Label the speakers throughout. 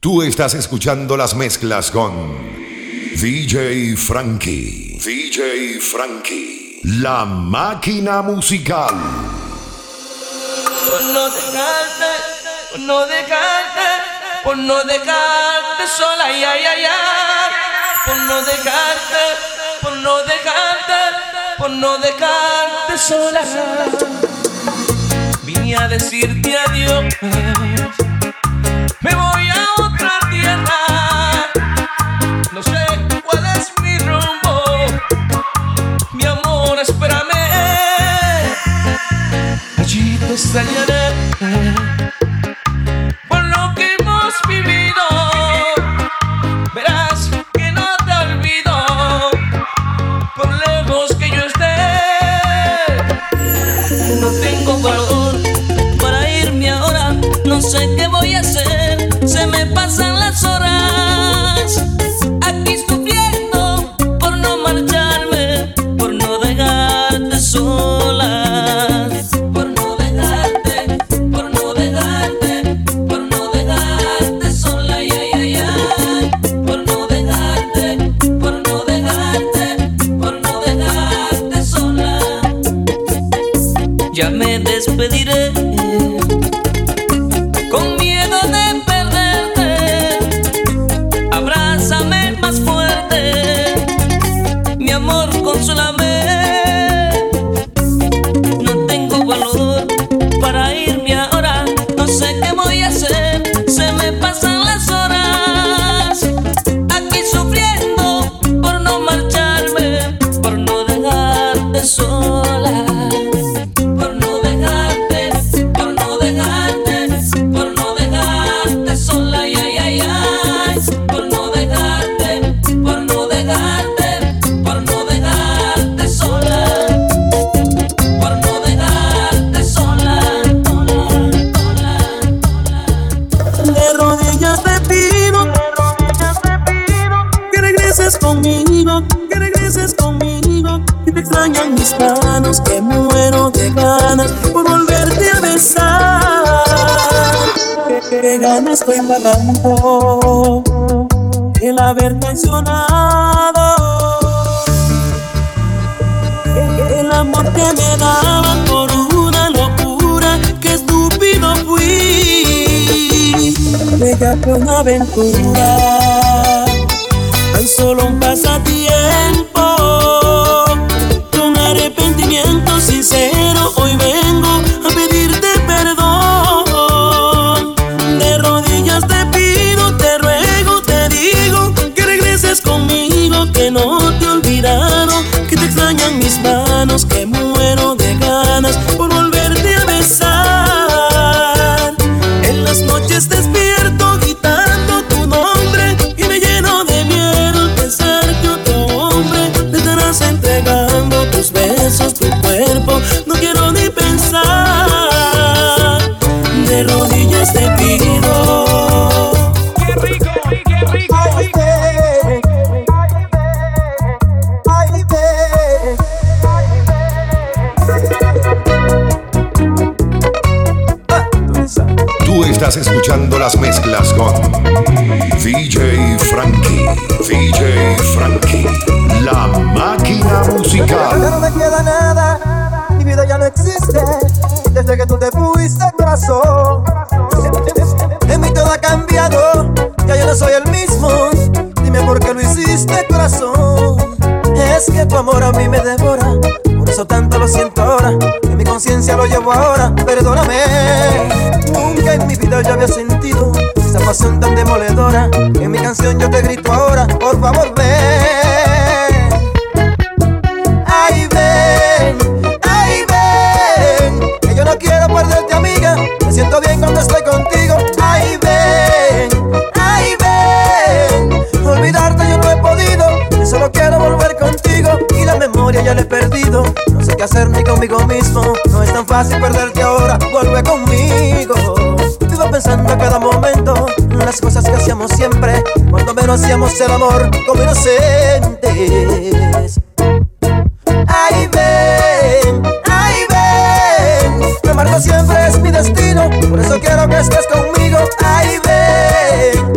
Speaker 1: Tú estás escuchando las mezclas con DJ Frankie. DJ Frankie. La máquina musical.
Speaker 2: Por no dejarte, por no dejarte, por no dejarte sola, ay, ay, ay. Por no dejarte, por no dejarte, por no dejarte sola. Vine a decirte adiós. Extrañaré. Por lo que hemos vivido. Verás que no te olvido. Por lejos que yo esté. No tengo valor para irme ahora. No sé qué voy a hacer. Se me pasan dejarte
Speaker 3: estoy pagando el haber traicionado. El amor que me daban por una locura, que estúpido fui. Bella fue una aventura, tan solo un pasatiempo.
Speaker 1: Escuchando las mezclas con DJ Frankie. DJ Frankie. La máquina
Speaker 4: Ya
Speaker 1: musical.
Speaker 4: no me queda nada, mi vida ya no existe. Desde que tú te fuiste, corazón. En mí todo ha cambiado, ya yo no soy el mismo. Dime por qué lo hiciste, corazón. Es que tu amor a mí me devora, tanto lo siento ahora. En mi conciencia lo llevo ahora, perdóname. Nunca en mi vida yo había sentido esa pasión tan demoledora. En mi canción yo te grito ahora, por favor ven. Ay, ven, ay, ven. Que yo no quiero perderte, amiga. Me siento bien cuando estoy contigo. Ay, ven, ay, ven. Olvidarte yo no he podido. Yo solo quiero volver contigo. Y la memoria ya la he perdido. Qué hacer ni conmigo mismo. No es tan fácil perderte ahora. Vuelve conmigo. Vivo pensando a cada momento en las cosas que hacíamos siempre. Cuando menos hacíamos el amor como inocentes. Ay, ven, ay, ven. Me marco siempre es mi destino. Por eso quiero que estés conmigo. Ay, ven,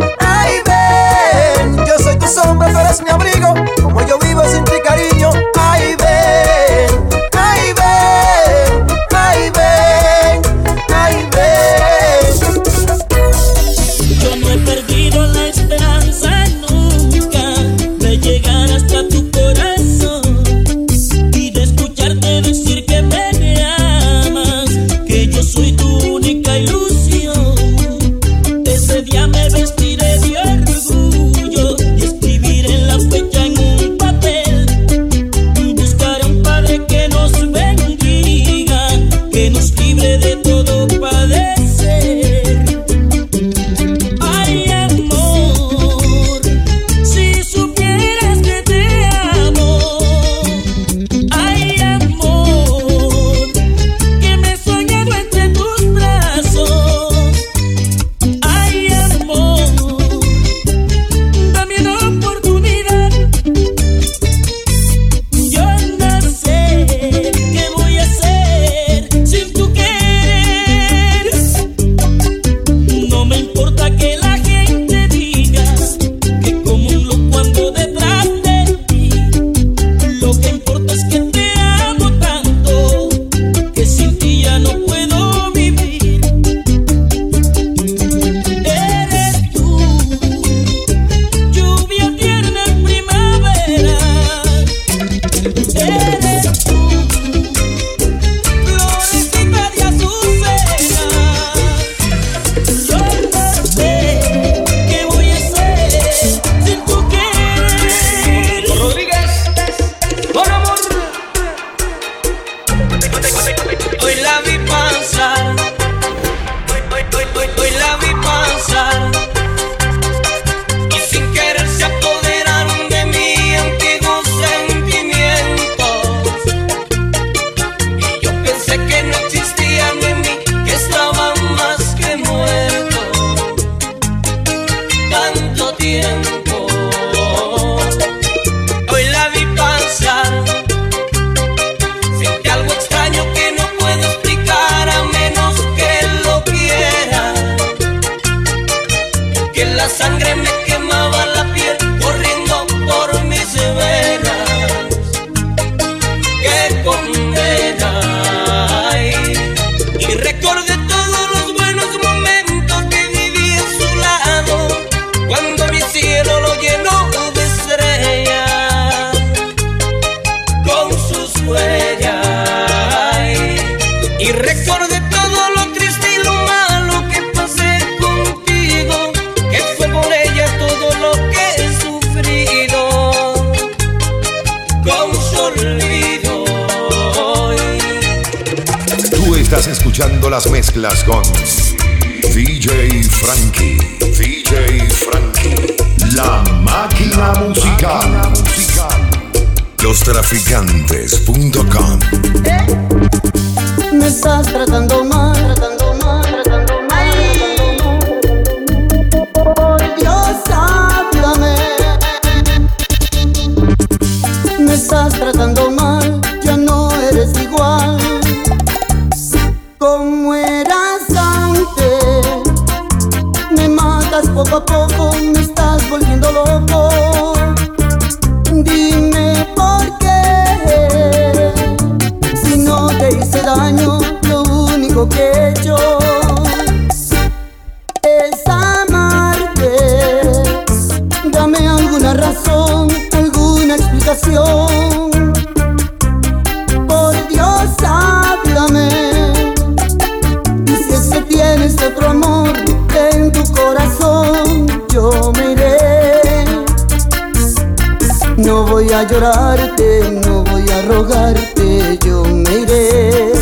Speaker 5: mezclas con DJ Frankie. DJ Frankie. La máquina musical. Lostraficantes.com.
Speaker 6: No voy a llorarte, no voy a rogarte, yo me iré.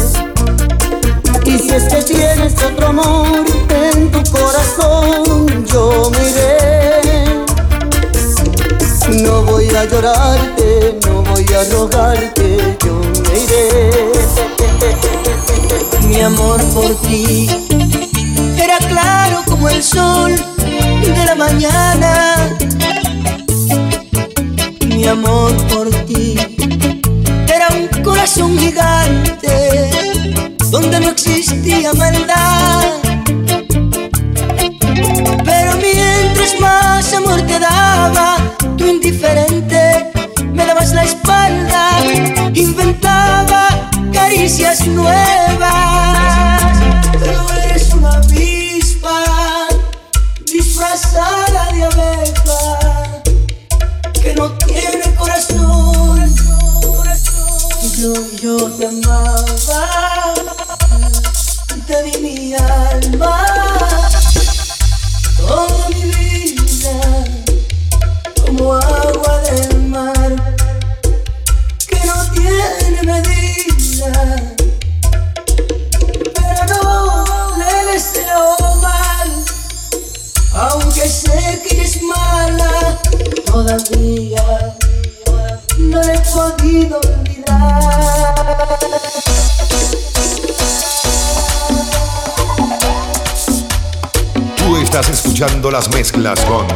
Speaker 6: Y si es que tienes otro amor en tu corazón, yo me iré. No voy a llorarte, no voy a rogarte, yo me iré. Mi amor por ti era claro como el sol de la mañana. Amor por ti era un corazón gigante donde no existía maldad. Pero mientras más amor te daba, tú indiferente me dabas la espalda, inventaba caricias nuevas. Yo, yo te
Speaker 5: las mezclas con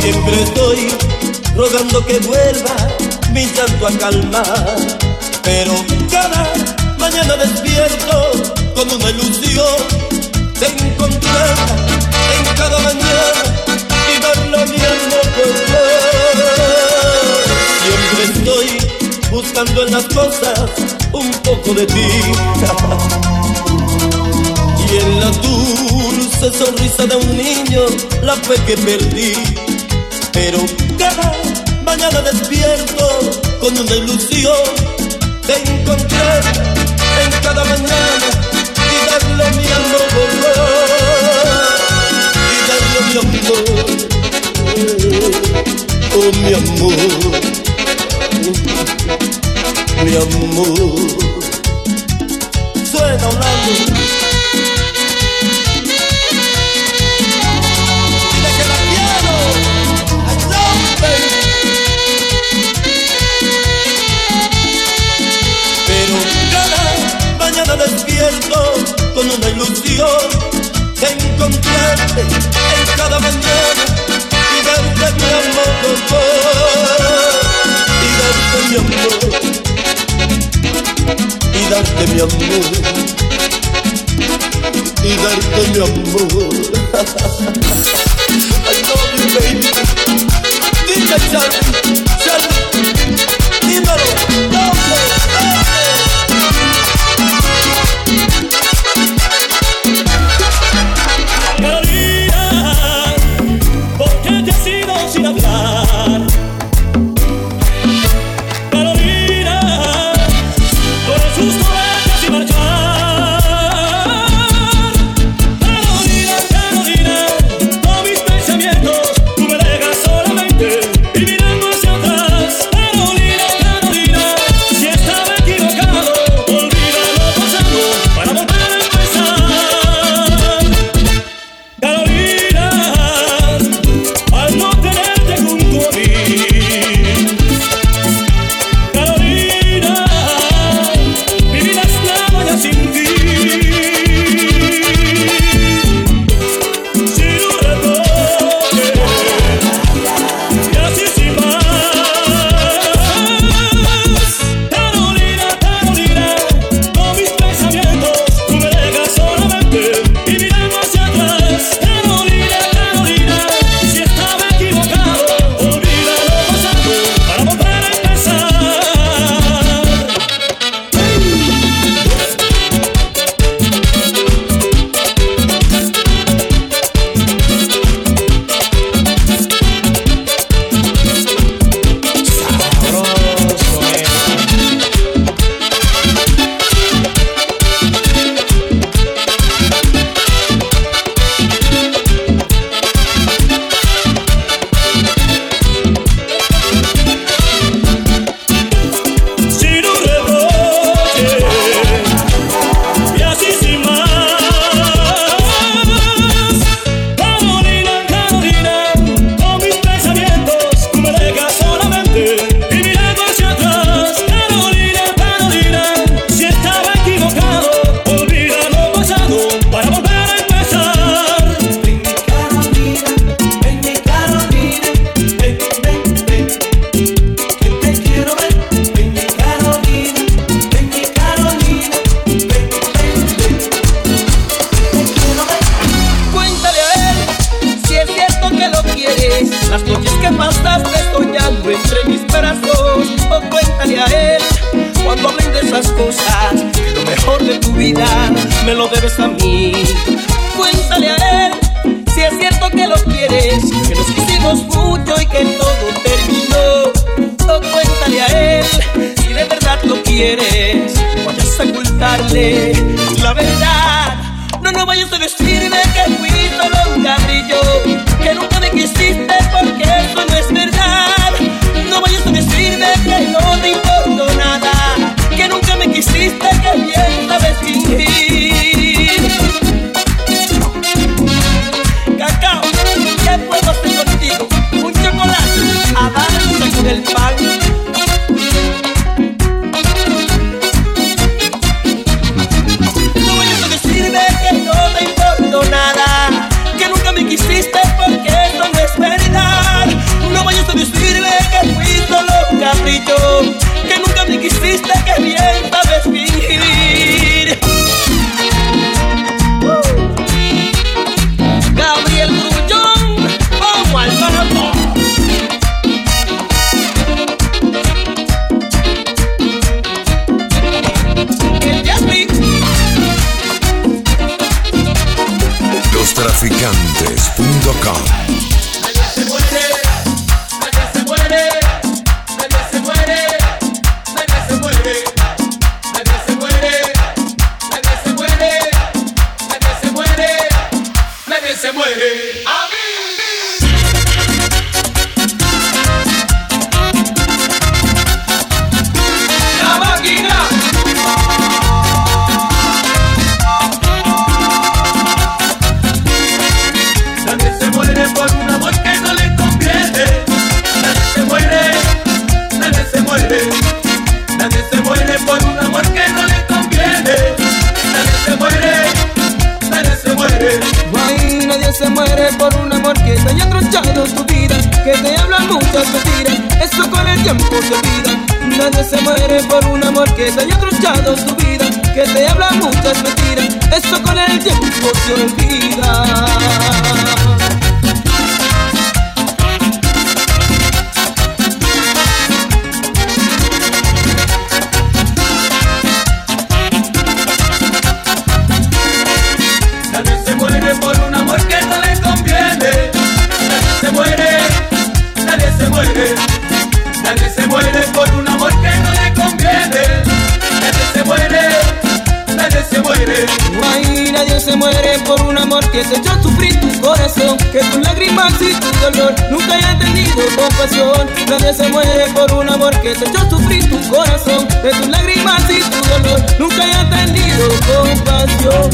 Speaker 7: Siempre estoy rogando que vuelva mi llanto a calmar. Pero cada mañana despierto con una ilusión de encontrarla en cada mañana y dar lo mismo por vos.
Speaker 3: buscando en las cosas un poco de ti. y en la dulce sonrisa de un niño la fe que perdí. Pero cada mañana despierto con una ilusión de encontrar en cada mañana y darle mi amor. Y darle mi amor. Oh, mi amor. Mi amor. Suena Orlando. Encontrarte en cada mañana y darte mi amor, y darte mi amor, y darte mi amor, y darte mi amor. I love you, baby. Charlie, Charlie, se muere. te hayan tronchado tu vida, que te hablan muchas mentiras, eso con el tiempo se olvida. Nadie se muere por un amor que te haya tronchado tu vida, que te hablan muchas mentiras, eso con el tiempo se olvida. Haya entendido compasión Nadie se muere por un amor que te echó a sufrir tu corazón. Que tus lágrimas y tu dolor nunca haya entendido compasión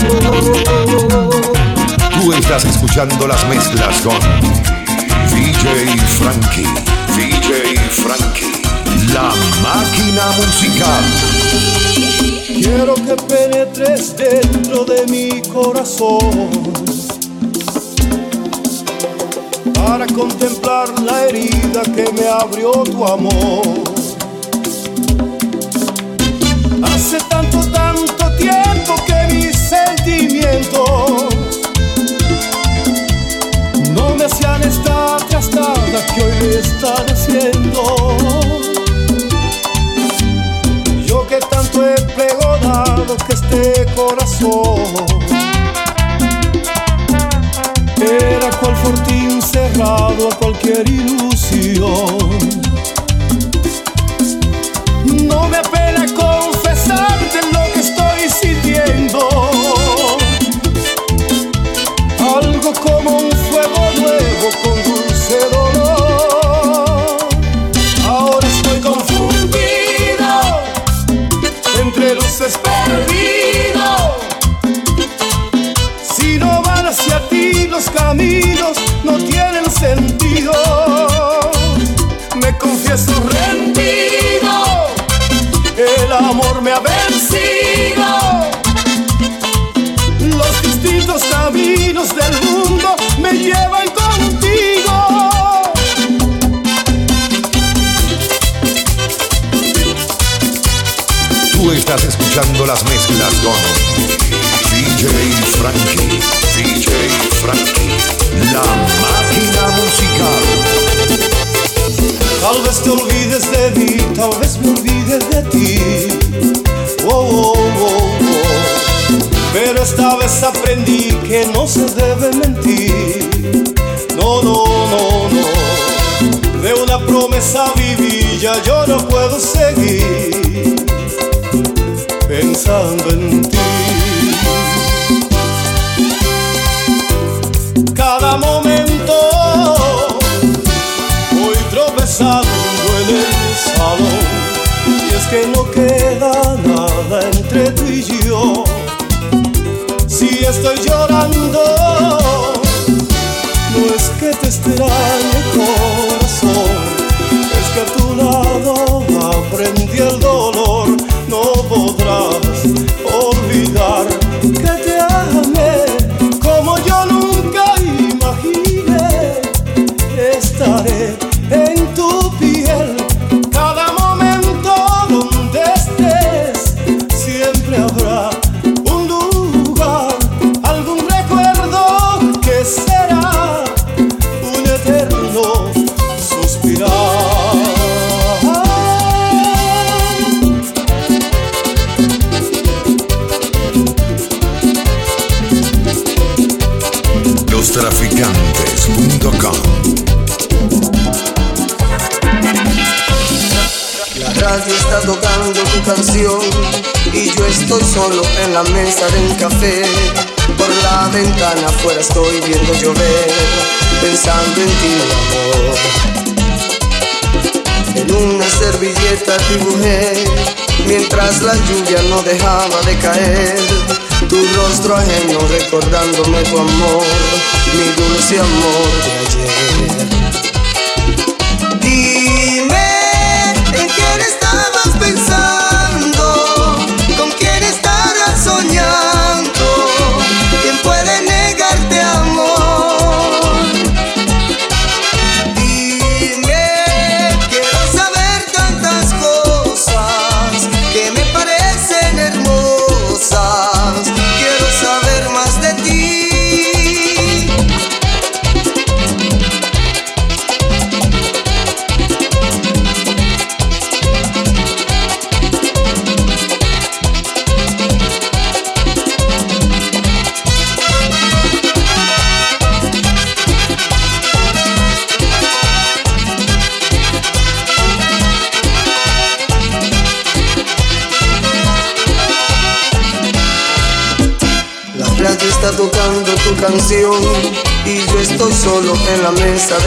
Speaker 1: Tú estás escuchando las mezclas con DJ Frankie. DJ Frankie. La máquina musical.
Speaker 8: Quiero que penetres dentro de mi corazón para contemplar la herida que me abrió tu amor.
Speaker 1: Escuchando las mezclas con DJ Frankie, DJ Frankie, la máquina musical.
Speaker 8: Tal vez te olvides de mí, tal vez me olvide de ti. Oh, oh, oh, Pero esta vez aprendí que no se debe mentir. No, no, no, no. De una promesa vivilla yo no puedo seguir pensando en ti. Cada momento voy tropezando en el salón y es que no queda nada entre tú y yo. Si estoy llorando, no es que te extrañe lugar
Speaker 9: estoy solo en la mesa de un café. Por la ventana afuera estoy viendo llover, pensando en ti, amor. En una servilleta dibujé, mientras la lluvia no dejaba de caer tu rostro ajeno recordándome tu amor, mi dulce amor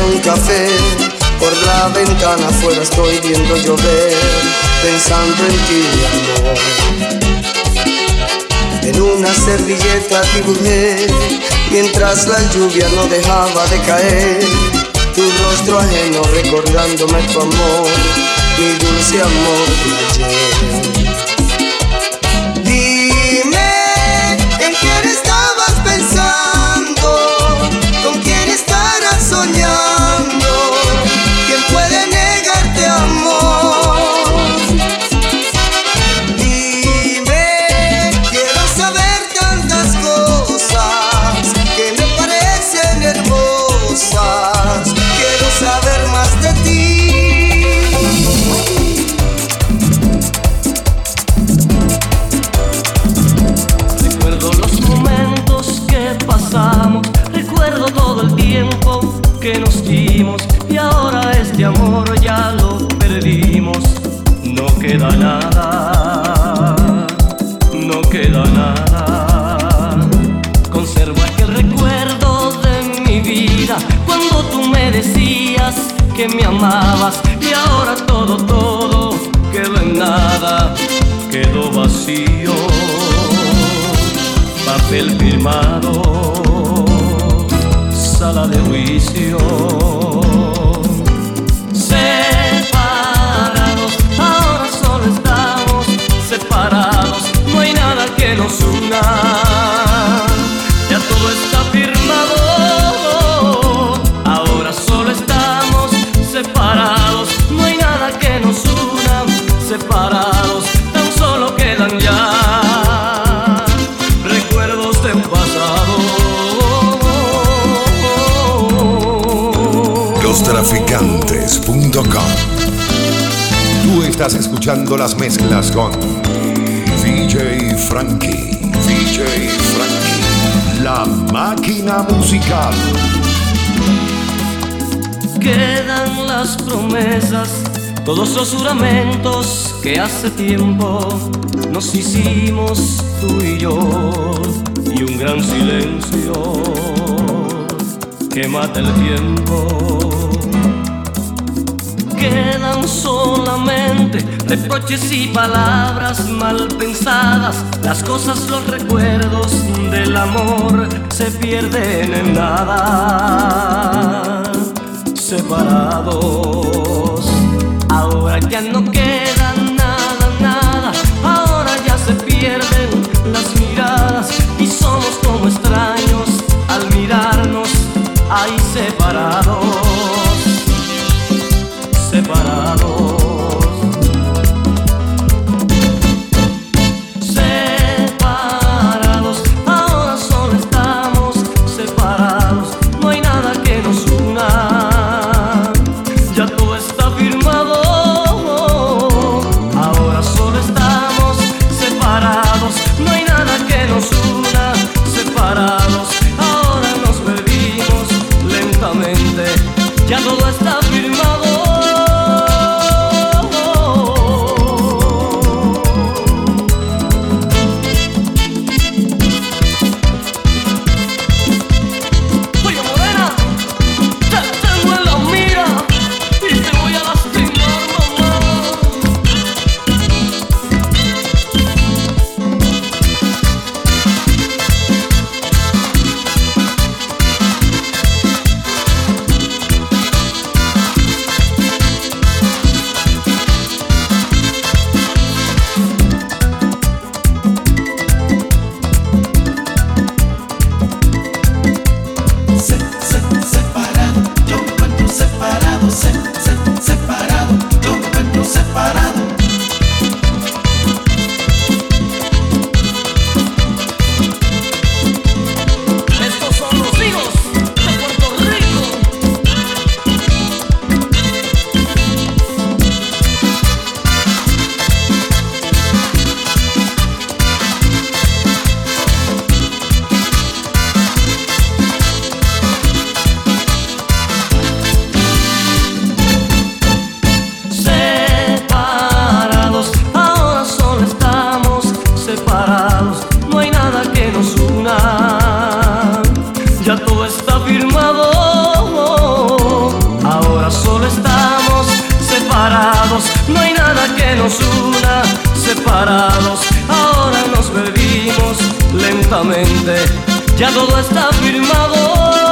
Speaker 9: un café. Por la ventana afuera estoy viendo llover, pensando en ti, amor. En una servilleta dibujé, mientras la lluvia no dejaba de caer, tu rostro ajeno recordándome tu amor, mi dulce amor de ayer.
Speaker 2: Que me amabas y ahora todo, todo quedó en nada, quedó vacío, papel firmado, sala de juicio.
Speaker 1: Estás escuchando las mezclas con DJ Frankie, DJ Frankie, la máquina musical.
Speaker 2: Quedan las promesas, todos los juramentos que hace tiempo nos hicimos tú y yo, y un gran silencio que mata el tiempo. Quedan solamente reproches y palabras mal pensadas, las cosas, los recuerdos del amor se pierden en nada separados. Ahora ya no queda nada, nada. Ahora ya se pierden las miradas y somos como extraños al mirarnos ahí separados. Ahora nos bebimos lentamente, ya todo está firmado.